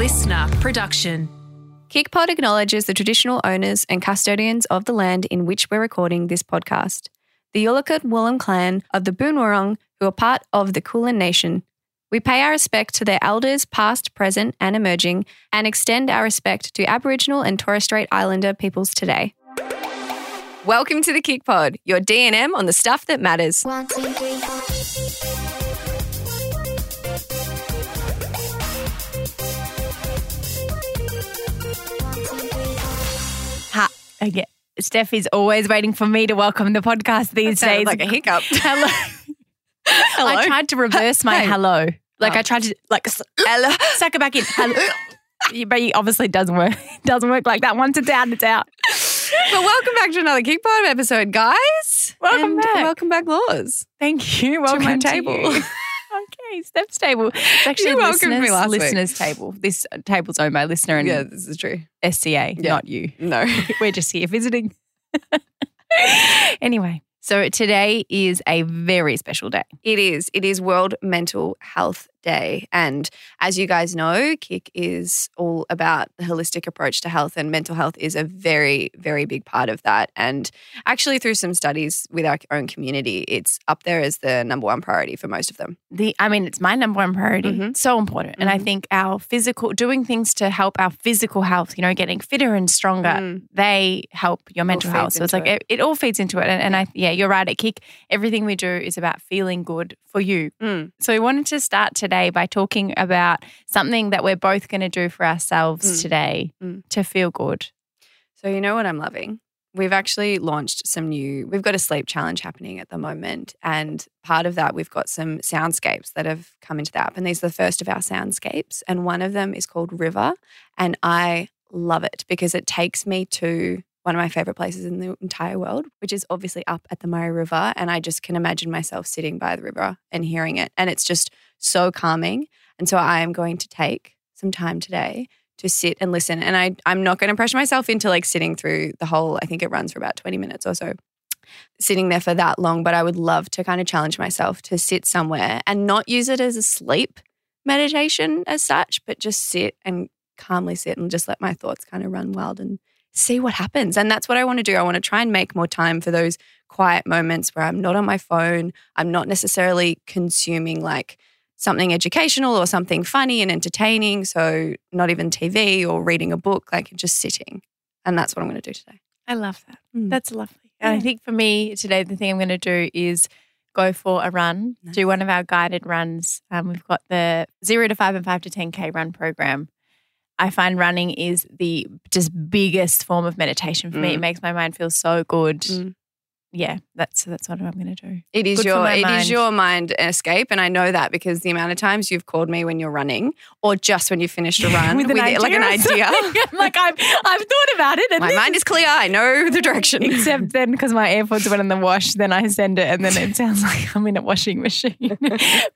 listener production. KickPod acknowledges the traditional owners and custodians of the land in which we're recording this podcast, the Yalukit Willam clan of the Boonwurrung, who are part of the Kulin Nation. We pay our respect to their elders, past, present, and emerging, and extend our respect to Aboriginal and Torres Strait Islander peoples today. Welcome to the KickPod, your DNM on the stuff that matters. One, two, three, okay. Steph is always waiting for me to welcome the podcast these days. like a hiccup. hello. hello. I tried to reverse my Hey. hello. Like Oh. I tried to like hello, suck it back in. Hello. But it obviously doesn't work. It doesn't work like that. Once it's out, it's out. But welcome back to another KickPod episode, guys. Welcome And back. Welcome back, Laws. Thank you. Welcome to my to table. okay, Steph's table. It's actually listeners, me last week. listeners' table. This table's owned by listener and Yeah, this is true. SCA, not you. No. We're just here visiting. anyway, so today is a very special day. It is. It is World Mental Health Day. And as you guys know, Kick is all about the holistic approach to health, and mental health is a very, very big part of that. And actually, through some studies with our own community, it's up there as the number one priority for most of them. The I mean, it's my number one priority. Mhm. So important. And I Mhm. think our physical doing things to help our physical health, you know, getting fitter and stronger, Mm. they help your mental health. So it's like it. it all feeds into it. And, and I yeah, you're right. At Kick, everything we do is about feeling good for you. Mm. So we wanted to start today by talking about something that we're both going to do for ourselves Mm. today Mm. to feel good. So, you know what I'm loving? We've actually launched some new, we've got a sleep challenge happening at the moment. And part of that, we've got some soundscapes that have come into the app. And these are the first of our soundscapes. And one of them is called River. And I love it because it takes me to one of my favorite places in the entire world, which is obviously up at the Murray River. And I just can imagine myself sitting by the river and hearing it. And it's just so calming. And so I am going to take some time today to sit and listen. And I, I'm not going to pressure myself into like sitting through the whole, I think it runs for about 20 minutes or so, sitting there for that long. But I would love to kind of challenge myself to sit somewhere and not use it as a sleep meditation as such, but just sit and calmly sit and just let my thoughts kind of run wild and see what happens. And that's what I want to do. I want to try and make more time for those quiet moments where I'm not on my phone. I'm not necessarily consuming like something educational or something funny and entertaining. So, not even TV or reading a book, like just sitting. And that's what I'm going to do today. I love that. Mm. That's lovely. And I think for me today, the thing I'm going to do is go for a run, do one of our guided runs. Um, we've got the zero to five and five to 10K run program. I find running is the just biggest form of meditation for me. It Mm. makes my mind feel so good. Mm. Yeah, that's that's what I'm going to do. It is Good your it is mind. your mind escape, and I know that because the amount of times you've called me when you're running, or just when you finished a run With an like an idea. idea. like I've I've thought about it. And My mind is clear. I know the direction. Except then, because my AirPods went in the wash, then I send it, and then it sounds like I'm in a washing machine.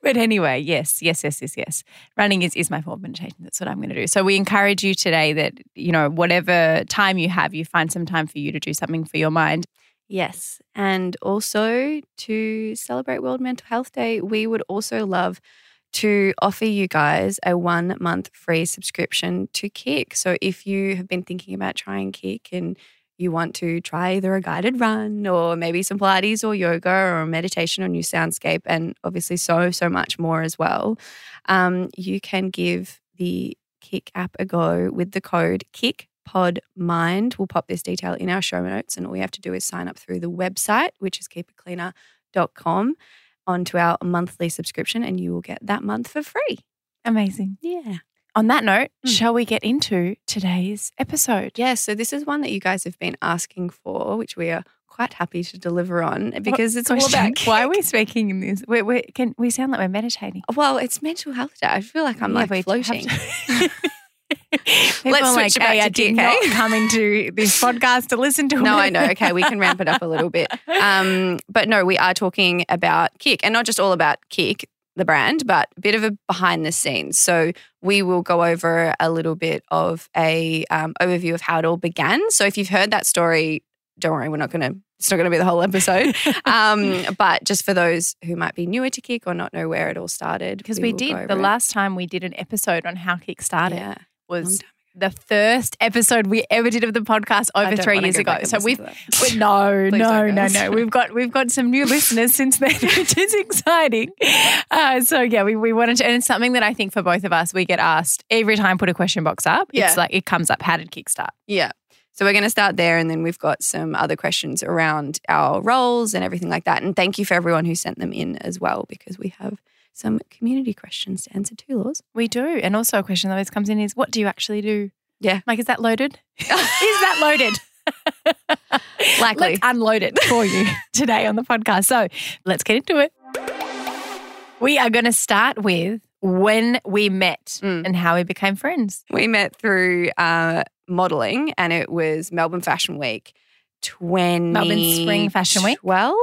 but anyway, yes, yes, yes, yes, yes. Running is is my form of meditation. That's what I'm going to do. So we encourage you today that you know whatever time you have, you find some time for you to do something for your mind. Yes. And also to celebrate World Mental Health Day, we would also love to offer you guys a one month free subscription to Kick. So if you have been thinking about trying Kick and you want to try either a guided run or maybe some Pilates or yoga or meditation or new soundscape, and obviously so, so much more as well, um, you can give the Kick app a go with the code KICPODMIND. We'll pop this detail in our show notes, and all you have to do is sign up through the website, which is keepitcleaner.com, onto our monthly subscription, and you will get that month for free. Amazing. Yeah. On that note, Mm. shall we get into today's episode? Yeah. So this is one that you guys have been asking for, which we are quite happy to deliver on because it's all about why are we speaking in this? We we can we sound like we're meditating. Well, it's mental health day. I feel like I'm Yeah, like floating. Let's switch like, back "Hey, to I did eh?" not come into this podcast to listen to. It. No, it." I know. Okay, we can ramp it up a little bit. Um, but no, we are talking about Kick and not just all about Kick, the brand, but a bit of a behind the scenes. So we will go over a little bit of a um, overview of how it all began. So if you've heard that story, don't worry, we're not going to. It's not going to be the whole episode. um, but just for those who might be newer to Kick or not know where it all started, because we, go did the it. last time we did an episode on how Kick started. Yeah. Was the first episode we ever did of the podcast over three years ago. So we've but no, no, no, no. We've got we've got some new listeners since then, which is exciting. Uh, so yeah, we, we wanted to, and it's something that I think for both of us, we get asked every time. Put a question box up. Yeah. It's like it comes up. How did Kickstart? Yeah. So we're going to start there, and then we've got some other questions around our roles and everything like that. And thank you for everyone who sent them in as well, because we have some community questions to answer too, Laws. We do, and also a question that always comes in is, what do you actually do? Yeah. like is that loaded? is that loaded? Likely. Let's unload it for you today on the podcast. So let's get into it. We are going to start with when we met Mm. and how we became friends. We met through uh, modeling, and it was Melbourne Fashion Week 20. Melbourne Spring Fashion Week? 12?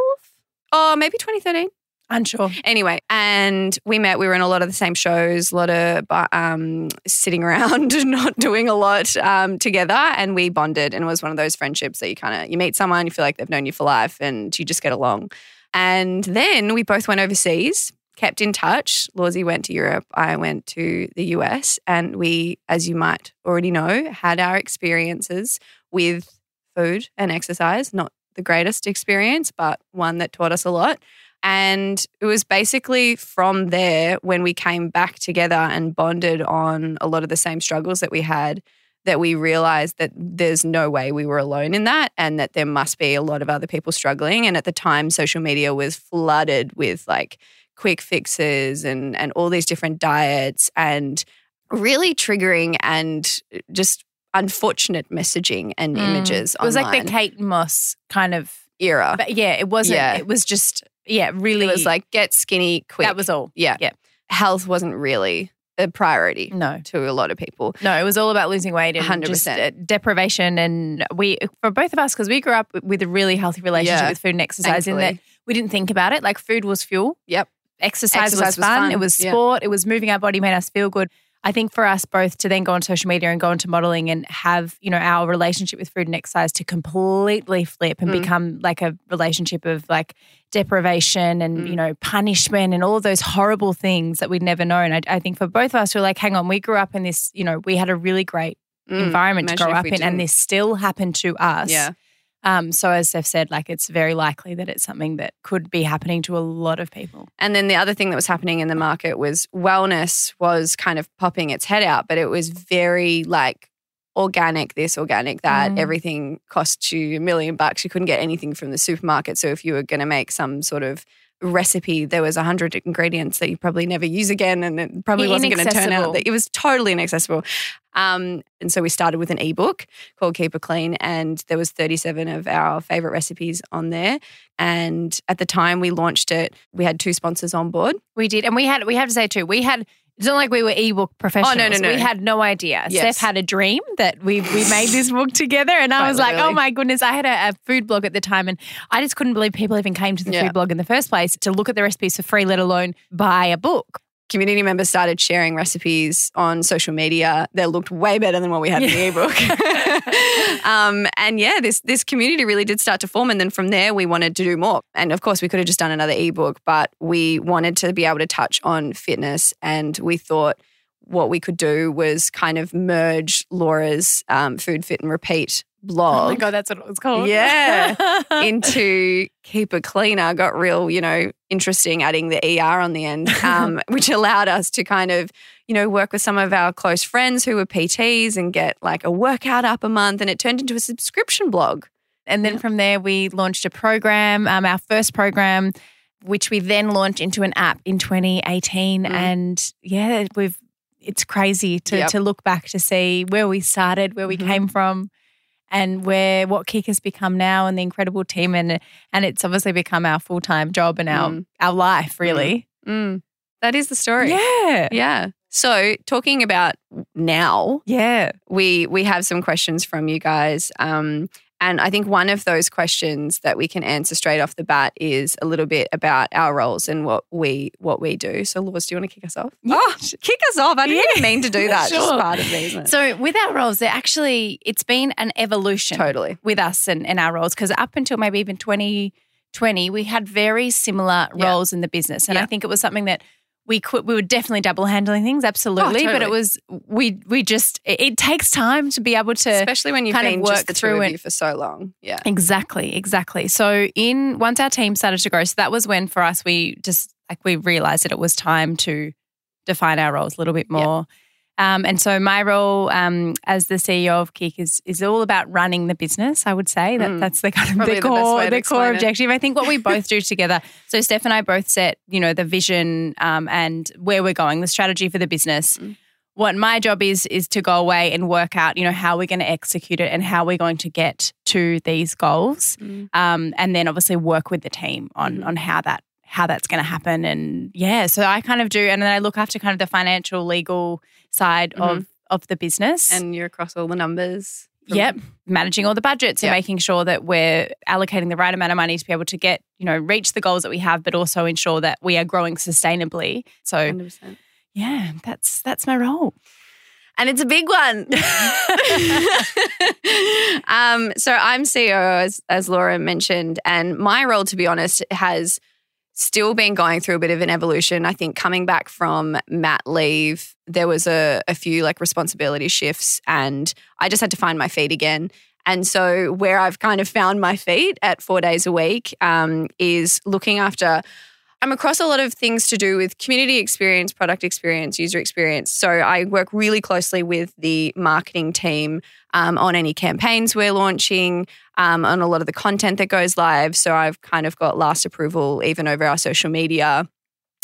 Oh, maybe 2013. Unsure. Anyway, and we met. We were in a lot of the same shows, a lot of um, sitting around, not doing a lot um, together, and we bonded. And it was one of those friendships that you kind of you meet someone, you feel like they've known you for life, and you just get along. And then we both went overseas, kept in touch. Lawsy went to Europe, I went to the US, and we, as you might already know, had our experiences with food and exercise. Not the greatest experience, but one that taught us a lot. And it was basically from there when we came back together and bonded on a lot of the same struggles that we had that we realized that there's no way we were alone in that and that there must be a lot of other people struggling. And at the time, social media was flooded with like quick fixes and, and all these different diets and really triggering and just unfortunate messaging and Mm. images. It was like the Kate Moss kind of, era. but yeah, it wasn't. Yeah. It was just, yeah, really. It was like get skinny quick. that was all. yeah. yeah. Health wasn't really a priority No, to a lot of people. no, it was all about losing weight and 100%. just uh, deprivation. And we, for both of us, because we grew up with a really healthy relationship Yeah, with food and exercise, in that we didn't think about it. Like food was fuel. Yep. Exercise, Exercise was, was fun. fun. It was Yeah. sport. It was moving our body, made us feel good. I think for us both to then go on social media and go into modeling and have, you know, our relationship with food and exercise to completely flip and Mm. become like a relationship of like deprivation and, Mm. you know, punishment and all of those horrible things that we'd never known. I, I think for both of us, we're like, hang on, we grew up in this, you know, we had a really great Mm, environment to grow up in, and didn't. this still happened to us. Yeah. Um, so as Steph said, like it's very likely that it's something that could be happening to a lot of people. And then the other thing that was happening in the market was wellness was kind of popping its head out, but it was very like organic this, organic that. Mm. Everything cost you a million bucks. You couldn't get anything from the supermarket. So if you were going to make some sort of recipe, there was a hundred ingredients that you probably never use again, and it probably wasn't going to turn out. That, it was totally inaccessible. Um, and so we started with an ebook called Keep It Clean, and there was 37 of our favorite recipes on there. And at the time we launched it, we had two sponsors on board. We did, and we had we have to say too, we had. It's not like we were ebook professionals. Oh, no. no, no. We had no idea. Yes. Steph had a dream that we we made this book together, and I was like, oh my goodness! I had a, a food blog at the time, and I just couldn't believe people even came to the Yeah. food blog in the first place to look at the recipes for free, let alone buy a book. Community members started sharing recipes on social media that looked way better than what we had in the ebook. um, and yeah, this this community really did start to form. And then from there, we wanted to do more. And of course, we could have just done another ebook, but we wanted to be able to touch on fitness. And we thought what we could do was kind of merge Laura's um, food, fit, and repeat blog. Oh my god, that's what it was called. Yeah. into keep it cleaner got real, you know, interesting adding the ER on the end, um, which allowed us to kind of, you know, work with some of our close friends who were PTs and get like a workout up a month. And it turned into a subscription blog. And then from there, we launched a program, um, our first program, which we then launched into an app in 2018. Mm. And yeah, we've it's crazy to Yep. to look back to see where we started, where we Mhm. came from, and where what Kick has become now, and the incredible team, and and it's obviously become our full time job and our Mm. our life, really. Mm. That is the story. Yeah, Yeah. So talking about now, yeah. we we have some questions from you guys. Um, and I think one of those questions that we can answer straight off the bat is a little bit about our roles and what we what we do. So, Laws, do you want to kick us off? Yeah. Oh, kick us off! I didn't even mean to do that. It's Just Sure. part of me. So with our roles, they're actually it's been an evolution. totally. with us and, and our roles because up until maybe even 2020 we had very similar Yeah. roles in the business and Yeah. i think it was something that we could we were definitely double handling things absolutely oh, but totally. it was we we just it, it takes time to be able to Especially when you've kind of been work the two through of it. for so long. Yeah. Exactly, exactly. So in once our team started to grow, so that was when for us we just like we realized that it was time to define our roles a little bit more. Um, and so my role um, as the CEO of Kick is is all about running the business. I would say that Mm. that's the kind of Probably the the core the explain core it. objective. I think what we both do together. So Steph and I both set you know the vision um, and where we're going, the strategy for the business. Mm. What my job is is to go away and work out you know how we're going to execute it and how we're going to get to these goals Mm. um, and then obviously work with the team on Mhm. on how that how that's going to happen and yeah so i kind of do and then i look after kind of the financial legal side of of the business And you're across all the numbers. yep managing all the budgets and making sure that we're allocating the right amount of money to be able to get you know reach the goals that we have but also ensure that we are growing sustainably so 100%. yeah that's that's my role And it's a big one. um, so I'm CEO, as, as Laura mentioned, and my role, to be honest, has still been going through a bit of an evolution. I think coming back from mat leave, there was a, a few like responsibility shifts, and I just had to find my feet again. And so, where I've kind of found my feet at four days a week um, is looking after. I'm across a lot of things to do with community experience, product experience, user experience. So I work really closely with the marketing team um, on any campaigns we're launching, um, on a lot of the content that goes live. So I've kind of got last approval even over our social media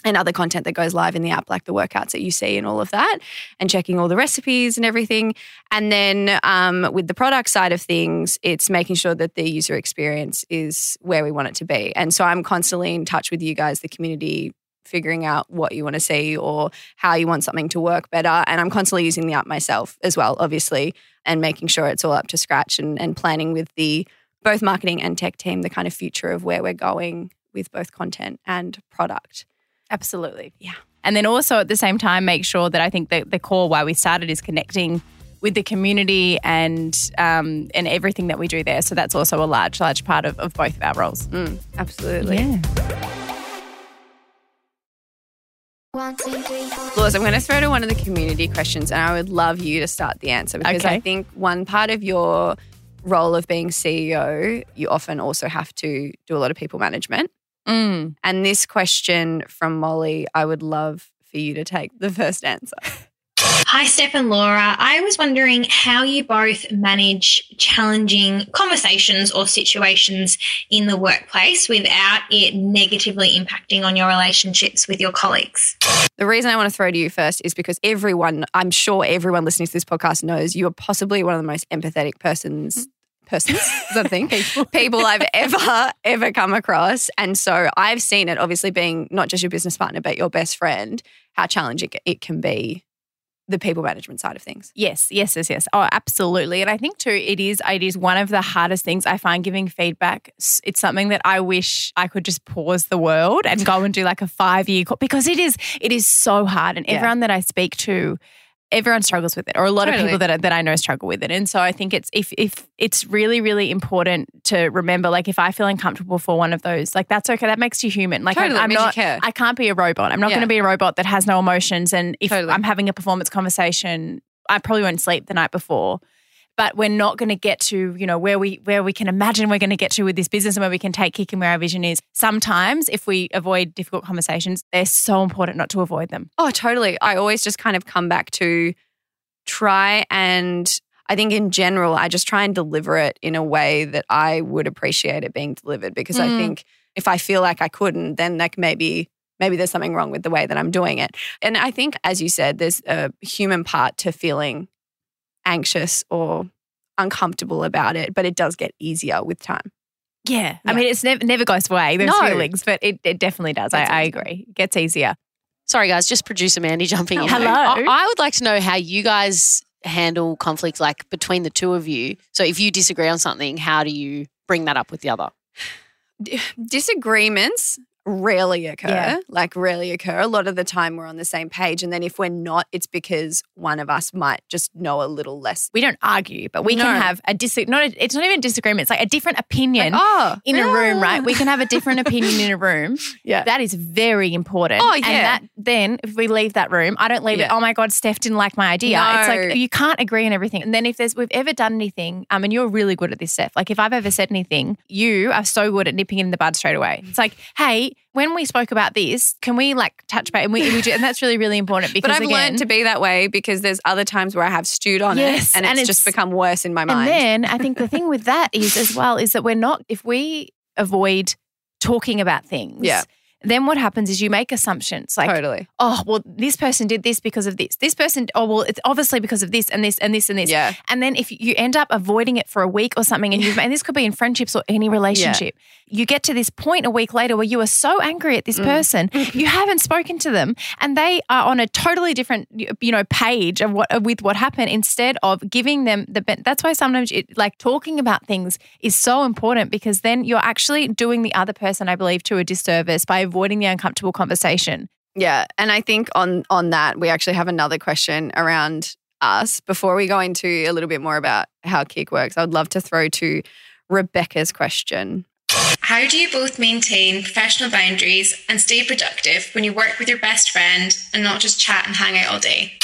and other content that goes live in the app, like the workouts that you see and all of that, and checking all the recipes and everything. And then um, with the product side of things, it's making sure that the user experience is where we want it to be. And so I'm constantly in touch with you guys, the community, figuring out what you want to see or how you want something to work better. And I'm constantly using the app myself as well, obviously, and making sure it's all up to scratch and, and planning with the both marketing and tech team the kind of future of where we're going with both content and product. Absolutely. Yeah. And then also at the same time, make sure that I think that the core why we started is connecting with the community and um, and everything that we do there. So that's also a large, large part of, of both of our roles. Mm, absolutely. Yeah. One, two, three, four. Laws, I'm going to throw to one of the community questions, and I would love you to start the answer because Okay. I think one part of your role of being CEO, you often also have to do a lot of people management. Mm. And this question from Molly, I would love for you to take the first answer. Hi, Steph and Laura. I was wondering how you both manage challenging conversations or situations in the workplace without it negatively impacting on your relationships with your colleagues. The reason I want to throw to you first is because everyone, I'm sure everyone listening to this podcast knows you are possibly one of the most empathetic persons. Persons, a thing? People I've ever, ever come across. And so I've seen it, obviously, being not just your business partner, but your best friend, how challenging it can be, the people management side of things. Yes, yes, yes, yes. Oh, absolutely. And I think too, it is it is one of the hardest things I find giving feedback. It's something that I wish I could just pause the world and go and do like a five year because it is it is so hard. And Yeah. everyone that I speak to, everyone struggles with it, or a lot of people that I, that I know struggle with it. And so I think it's if if it's really really important to remember, like if I feel uncomfortable for one of those, like that's okay. That makes you human. Like Totally, I'm, I'm you not. care. I can't be a robot. I'm not Yeah. going to be a robot that has no emotions. And if Totally. I'm having a performance conversation, I probably won't sleep the night before. But we're not going to get to, you know, where we where we can imagine we're going to get to with this business and where we can take kick and where our vision is. Sometimes if we avoid difficult conversations, they're so important not to avoid them. Oh, totally. I always just kind of come back to try and I think in general, I just try and deliver it in a way that I would appreciate it being delivered because I Mm. think if I feel like I couldn't, then like maybe maybe there's something wrong with the way that I'm doing it. And I think as you said, there's a human part to feeling anxious or uncomfortable about it, but it does get easier with time. Yeah. I mean, it's never never goes away, those No. feelings, but it, it definitely does. I, I agree. It gets easier. Sorry, guys, just producer Mandy jumping in. Hello. I, I would like to know how you guys handle conflict, like between the two of you. So, if you disagree on something, how do you bring that up with the other? disagreements rarely occur. Yeah. Like rarely occur. A lot of the time we're on the same page. And then if we're not, it's because one of us might just know a little less. We don't argue, but we No. can have a dis. Not a, it's not even disagreement. It's like a different opinion oh, in a room, right? We can have a different opinion in a room. Yeah. That is very important. Oh, And yeah. that then if we leave that room, I don't leave it, oh my God, Steph didn't like my idea. It's like you can't agree on everything. And then if there's we've ever done anything, um, and you're really good at this, Steph. Like if I've ever said anything, you are so good at nipping it in the bud straight away. It's like, hey, when we spoke about this, can we like touch base? And we, we do, and that's really, really important because But I've again, learned to be that way because there's other times where I have stewed on Yes, it and, and it's, just become worse in my mind. And then I think the thing with that is as well is that we're not if we avoid talking about things. Yeah. Then what happens is you make assumptions like, totally. oh, well, this person did this because of this. This person, oh, well, it's obviously because of this and this and this and this. Yeah. And then if you end up avoiding it for a week or something, and you've and this could be in friendships or any relationship, you get to this point a week later where you are so angry at Mm. this person, you haven't spoken to them, and they are on a totally different, you know, page of what with what happened. Instead of giving them the, that's why sometimes it, like talking about things is so important because then you're actually doing the other person, I believe, to a disservice by avoiding the uncomfortable conversation. Yeah, and I think on on that we actually have another question around us before we go into a little bit more about how kick works. I would love to throw to Rebecca's question. How do you both maintain professional boundaries and stay productive when you work with your best friend and not just chat and hang out all day?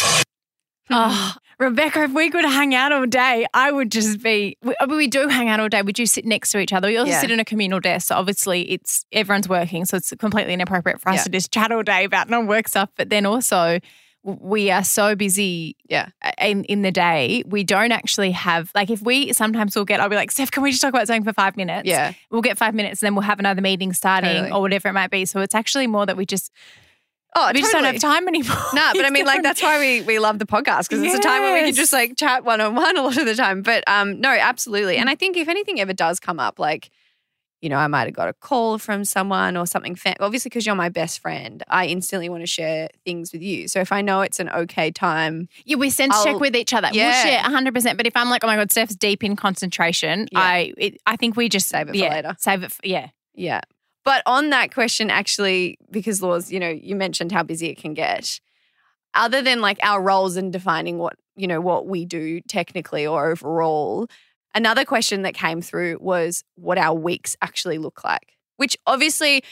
Oh, Rebecca, if we could hang out all day, I would just be. We, I mean, we do hang out all day. We do sit next to each other. We also Yeah. sit in a communal desk. So obviously, it's everyone's working, so it's completely inappropriate for us Yeah. to just chat all day about non-work stuff. But then also, we are so busy. Yeah. In, in the day, we don't actually have like if we sometimes we'll get I'll be like Steph, can we just talk about something for five minutes? Yeah. we'll get five minutes and then we'll have another meeting starting Totally. or whatever it might be. So it's actually more that we just Oh, we just don't have time anymore. No, but I mean, like that's why we we love the podcast because it's a time where we can just like chat one on one a lot of the time. But um, no, absolutely. And I think if anything ever does come up, like you know, I might have got a call from someone or something. Fa- obviously, because you're my best friend, I instantly want to share things with you. So if I know it's an okay time, Yeah, we sense I'll- check with each other. Yeah. We'll share 100%. But if I'm like, oh my God, Steph's deep in concentration, Yeah. I it, I think we just Save it for later. Save it for, yeah. Yeah. But on that question, actually, because Laws, you know, you mentioned how busy it can get. Other than like our roles in defining what, you know, what we do technically or overall, another question that came through was what our weeks actually look like, which obviously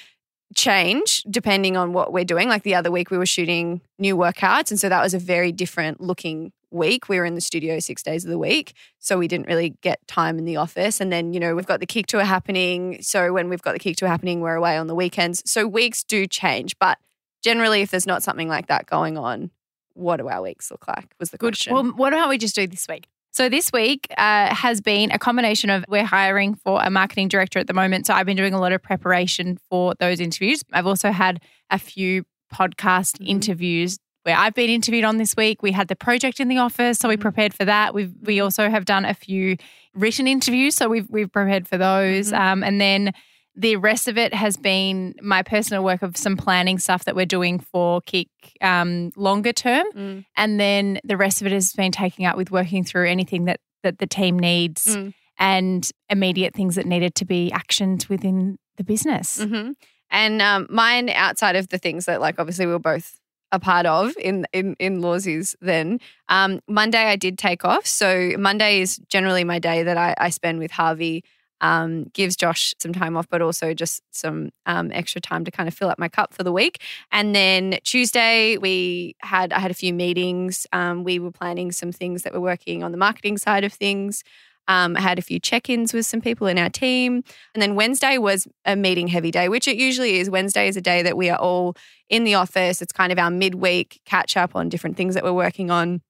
change depending on what we're doing. Like the other week we were shooting new workouts. And so that was a very different looking week. We were in the studio six days of the week. So we didn't really get time in the office. And then, you know, we've got the kick tour happening. So when we've got the kick tour happening, we're away on the weekends. So weeks do change. But generally, if there's not something like that going on, what do our weeks look like? Was the Good. question. Well, what about we just do this week? So this week uh, has been a combination of we're hiring for a marketing director at the moment. So I've been doing a lot of preparation for those interviews. I've also had a few podcast Mhm. interviews where I've been interviewed on this week. We had the project in the office, so we Mhm. prepared for that. We've we also have done a few written interviews, so we've we've prepared for those. Mhm. Um, and then the rest of it has been my personal work of some planning stuff that we're doing for Kick um, longer term. Mm. And then the rest of it has been taking up with working through anything that that the team needs Mm. and immediate things that needed to be actioned within the business. hmm And um, mine, outside of the things that, like, obviously we were both a part of in in in Lawsies then. Um, Monday I did take off, so Monday is generally my day that I, I spend with Harvey. Um, gives Josh some time off, but also just some um, extra time to kind of fill up my cup for the week. And then Tuesday we had I had a few meetings. Um, we were planning some things that we're working on the marketing side of things. Um, I had a few check-ins with some people in our team. And then Wednesday was a meeting heavy day, which it usually is. Wednesday is a day that we are all in the office. It's kind of our midweek catch up on different things that we're working on,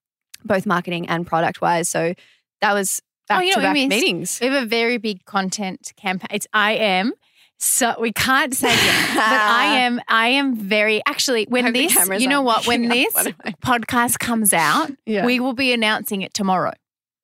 both marketing and product wise. So that was Oh, back to back meetings. We have a very big content campaign. It's I am. So we can't say yet, but I am. I am very actually. When this, you know what? When this up, by the way. podcast comes out, Yeah. we will be announcing it tomorrow.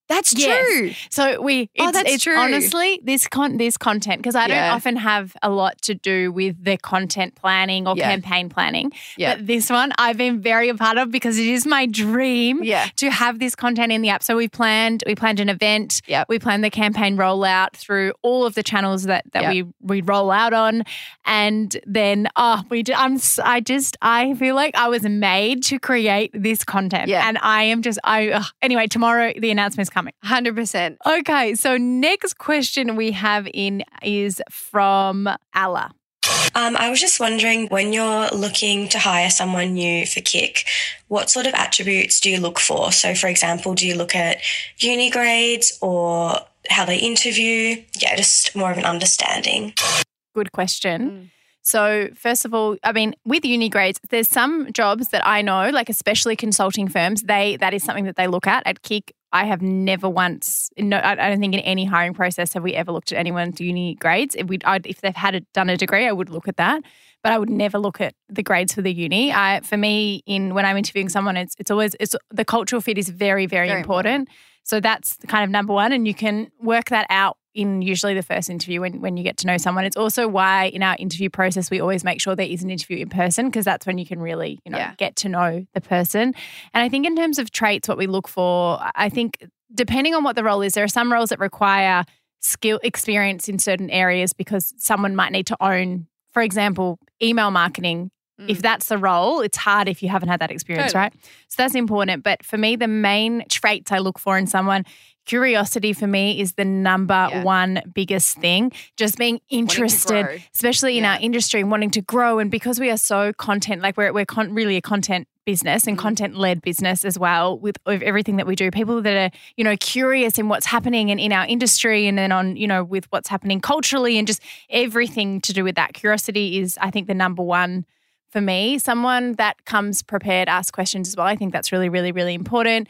That's Yes. true. So we, Oh, that's it's true. honestly this con this content because I Yeah. don't often have a lot to do with the content planning or Yeah. campaign planning. Yeah. But this one I've been very a part of because it is my dream Yeah. to have this content in the app. So we planned we planned an event. Yep. We planned the campaign rollout through all of the channels that that Yep. we we roll out on, and then oh we did, I'm I just I feel like I was made to create this content, Yeah. and I am just I ugh. anyway tomorrow the announcement's coming. 100%. Okay, so next question we have in is from Alla. Um, I was just wondering when you're looking to hire someone new for Kick, what sort of attributes do you look for? So, for example, do you look at uni grades or how they interview? Yeah, just more of an understanding. Good question. Mm. So, first of all, I mean, with uni grades, there's some jobs that I know, like especially consulting firms, they that is something that they look at. At Kick, I have never once, no, I don't think in any hiring process have we ever looked at anyone's uni grades. If we, I'd, if they've had a, done a degree, I would look at that, but I would never look at the grades for the uni. I, for me, in when I'm interviewing someone, it's it's always it's the cultural fit is very very, Very important. So that's kind of number one, and you can work that out in usually the first interview when, when you get to know someone. It's also why in our interview process we always make sure there is an interview in person because that's when you can really you know Yeah. get to know the person. And I think in terms of traits, what we look for, I think depending on what the role is, there are some roles that require skill experience in certain areas because someone might need to own, for example, email marketing. If mm. that's the role, it's hard if you haven't had that experience, Totally. right? So that's important. But for me, the main traits I look for in someone, curiosity for me is the number Yeah. one biggest thing. Just being interested, especially in Yeah. our industry and wanting to grow. And because we are so content, like we're, we're con- really a content business and Mhm. content led business as well with, everything that we do. People that are, you know, curious in what's happening in, in our industry and then on, you know, with what's happening culturally and just everything to do with that. Curiosity is, I think, the number one for me. Someone that comes prepared, ask questions as well. I think that's really, really, really important.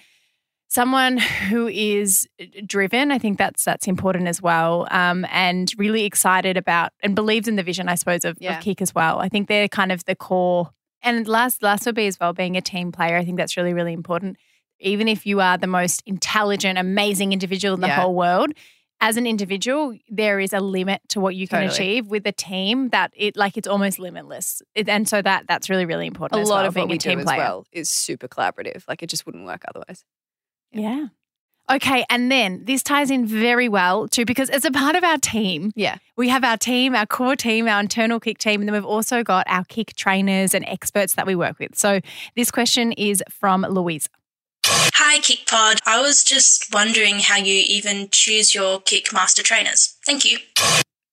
Someone who is driven, I think that's that's important as well, um, and really excited about and believes in the vision, I suppose, of, Yeah. of Kick as well. I think they're kind of the core. And last, last would be as well being a team player. I think that's really, really important. Even if you are the most intelligent, amazing individual in the Yeah. whole world, as an individual, there is a limit to what you can Totally. achieve with a team that it like it's almost limitless. It, and so that that's really, really important. A lot well, of being a team player. as well is super collaborative. Like it just wouldn't work otherwise. Yeah. Okay, and then this ties in very well too because as a part of our team, Yeah. we have our team, our core team, our internal kick team, and then we've also got our kick trainers and experts that we work with. So this question is from Louise. Hi, KickPod. I was just wondering how you even choose your Kick Master trainers. Thank you.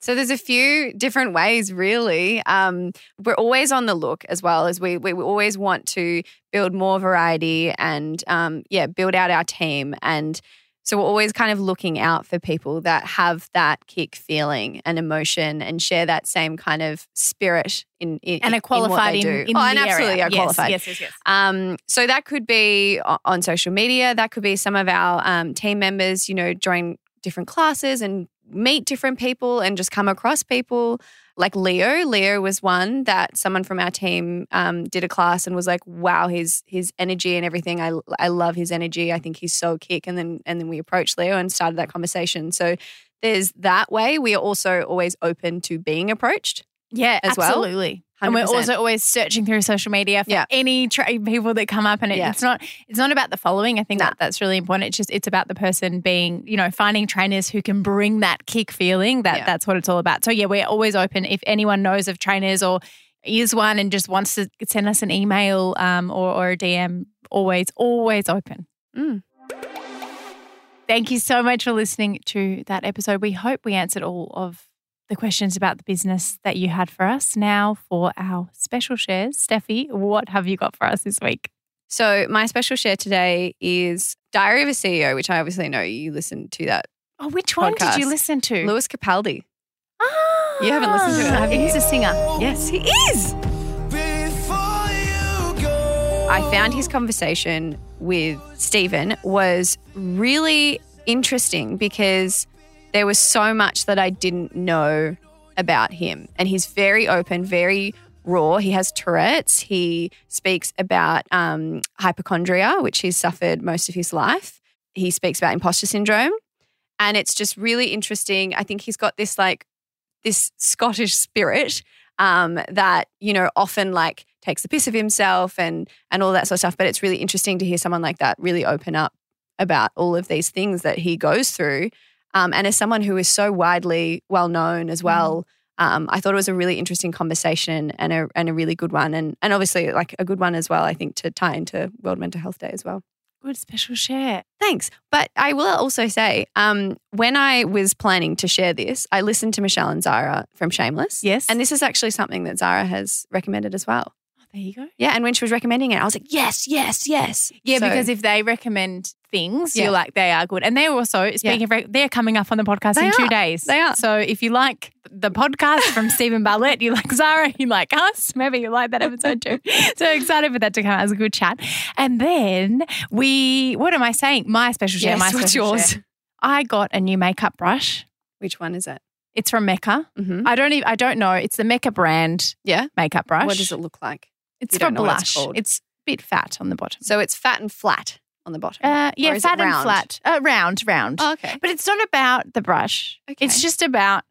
So there's a few different ways, really. Um, we're always on the look as well as we we always want to build more variety and um, yeah, build out our team. And so we're always kind of looking out for people that have that kick feeling and emotion and share that same kind of spirit in, in And in are qualified in, do. in oh, and absolutely area. are Yes, qualified. Yes, yes, yes. Um, so that could be on social media. That could be some of our um, team members, you know, join different classes and meet different people and just come across people. Like Leo, Leo was one that someone from our team um, did a class and was like, "Wow, his his energy and everything. I I love his energy. I think he's so kick." And then and then we approached Leo and started that conversation. So there's that way. We are also always open to being approached. Yeah, as well. Absolutely. And we're also always searching through social media for Yeah. any tra- people that come up, and it, Yeah. it's not it's not about the following. I think Nah. that that's really important. It's just it's about the person being, you know, finding trainers who can bring that kick feeling. That Yeah. that's what it's all about. So yeah, we're always open. If anyone knows of trainers or is one and just wants to send us an email um, or or a DM, always always open. Mm. Thank you so much for listening to that episode. We hope we answered all of the questions about the business that you had for us. Now for our special shares. Steffi, what have you got for us this week? So my special share today is Diary of a CEO, which I obviously know you listened to that. Oh, which one did you listen to? Lewis Capaldi. Ah, You haven't listened to it, have you? He's a singer. Yes, he is. I found his conversation with Stephen was really interesting because there was so much that I didn't know about him. And he's very open, very raw. He has Tourette's. He speaks about um, hypochondria, which he's suffered most of his life. he speaks about imposter syndrome. And it's just really interesting. I think he's got this like this Scottish spirit um, that, you know, often like takes the piss of himself and and all that sort of stuff. But it's really interesting to hear someone like that really open up about all of these things that he goes through. Um, and as someone who is so widely well known as well, um, I thought it was a really interesting conversation and a and a really good one, and and obviously like a good one as well. I think to tie into World Mental Health Day as well. Good special share. Thanks. But I will also say, um, when I was planning to share this, I listened to Michelle and Zara from Shameless. Yes. And this is actually something that Zara has recommended as well. There you go. Yeah. And when she was recommending it, I was like, yes, yes, yes. Yeah, So- because if they recommend things, Yeah. you're like, they are good. And they're also, speaking of, rec- they're coming up on the podcast They in two days. They are. So if you like the podcast from Stephen Bartlett, you like Zara, you like us, maybe you like that episode too. so excited for that to come out. It was a good chat. And then we, what am I saying? My special share, Yes, my what's special yours? share. I got a new makeup brush. Which one is it? It's from Mecca. Mm-hmm. I don't even, I don't know. It's the Mecca brand Yeah. makeup brush. What does it look like? It's You for don't know what blush. it's. A bit fat on the bottom. So it's fat and flat on the bottom. Uh, yeah, Or is it fat and flat. Uh, round, round. Oh, okay. But it's not about the brush. Okay. It's just about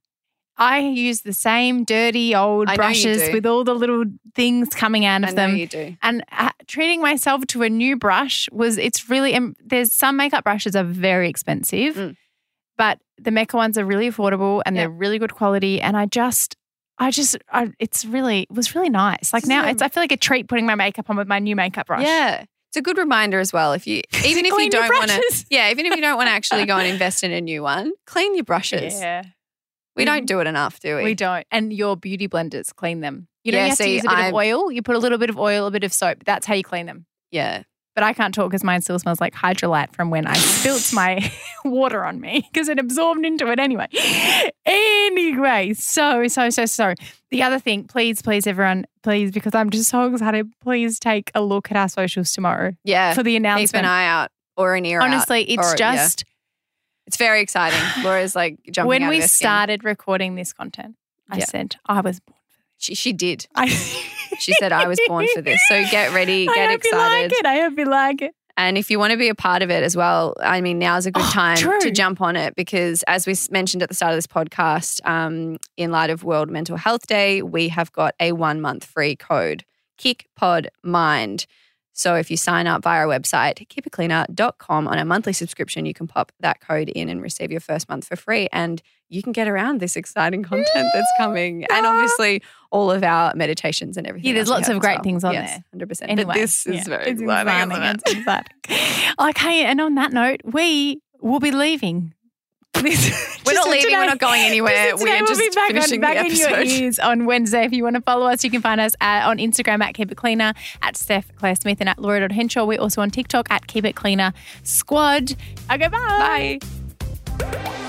I use the same dirty old brushes with all the little things coming out of I them. you do. And uh, treating myself to a new brush was it's really um, there's some makeup brushes are very expensive, Mm. but the Mecca ones are really affordable and Yeah. they're really good quality. And I just I just I, it's really it was really nice. Like now it's I feel like a treat putting my makeup on with my new makeup brush. Yeah. It's a good reminder as well. If you even if you don't want to. Yeah, even if you don't want to actually go and invest in a new one, clean your brushes. Yeah. We don't mm. do it enough, do we? We don't. And your beauty blenders clean them. You Yeah, you have see, to use a bit I'm- of oil. You put a little bit of oil, a bit of soap. That's how you clean them. Yeah. But I can't talk because mine still smells like hydrolat from when I spilt my water on me because it absorbed into it anyway. Anyway, so, so, so, so. The other thing, please, please, everyone, please, because I'm just so excited, please take a look at our socials tomorrow Yeah. for the announcement. Keep an eye out or an ear out. Honestly, it's or- yeah. just It's very exciting. Laura's like jumping when out we of her skin. started recording this content, I Yeah. said, I was born. She, she did. I, She said, I was born for this. So get ready, I get hope you like excited. it. I hope you like it. And if you want to be a part of it as well, I mean, now's a good Oh, time true. to jump on it because, as we mentioned at the start of this podcast, um, in light of World Mental Health Day, we have got a one month free code KickPodMind. So if you sign up via our website, keepitcleaner.com on a monthly subscription, you can pop that code in and receive your first month for free. And you can get around this exciting content that's coming. And obviously, all of our meditations and everything. Yeah, there's lots of great well. things on yes, there. 100%. Anyway, but this is yeah, very exciting. it? Exciting. Okay, and on that note, we will be leaving. This- We're not leaving. today- We're not going anywhere. We are we'll just back, finishing on, the back in your episode. ears on Wednesday. If you want to follow us, you can find us at, on Instagram at Keep It Cleaner, at Steph Claire Smith, and at Laura.Henshaw. We're also on TikTok at Keep It Cleaner Squad. Okay, bye. Bye.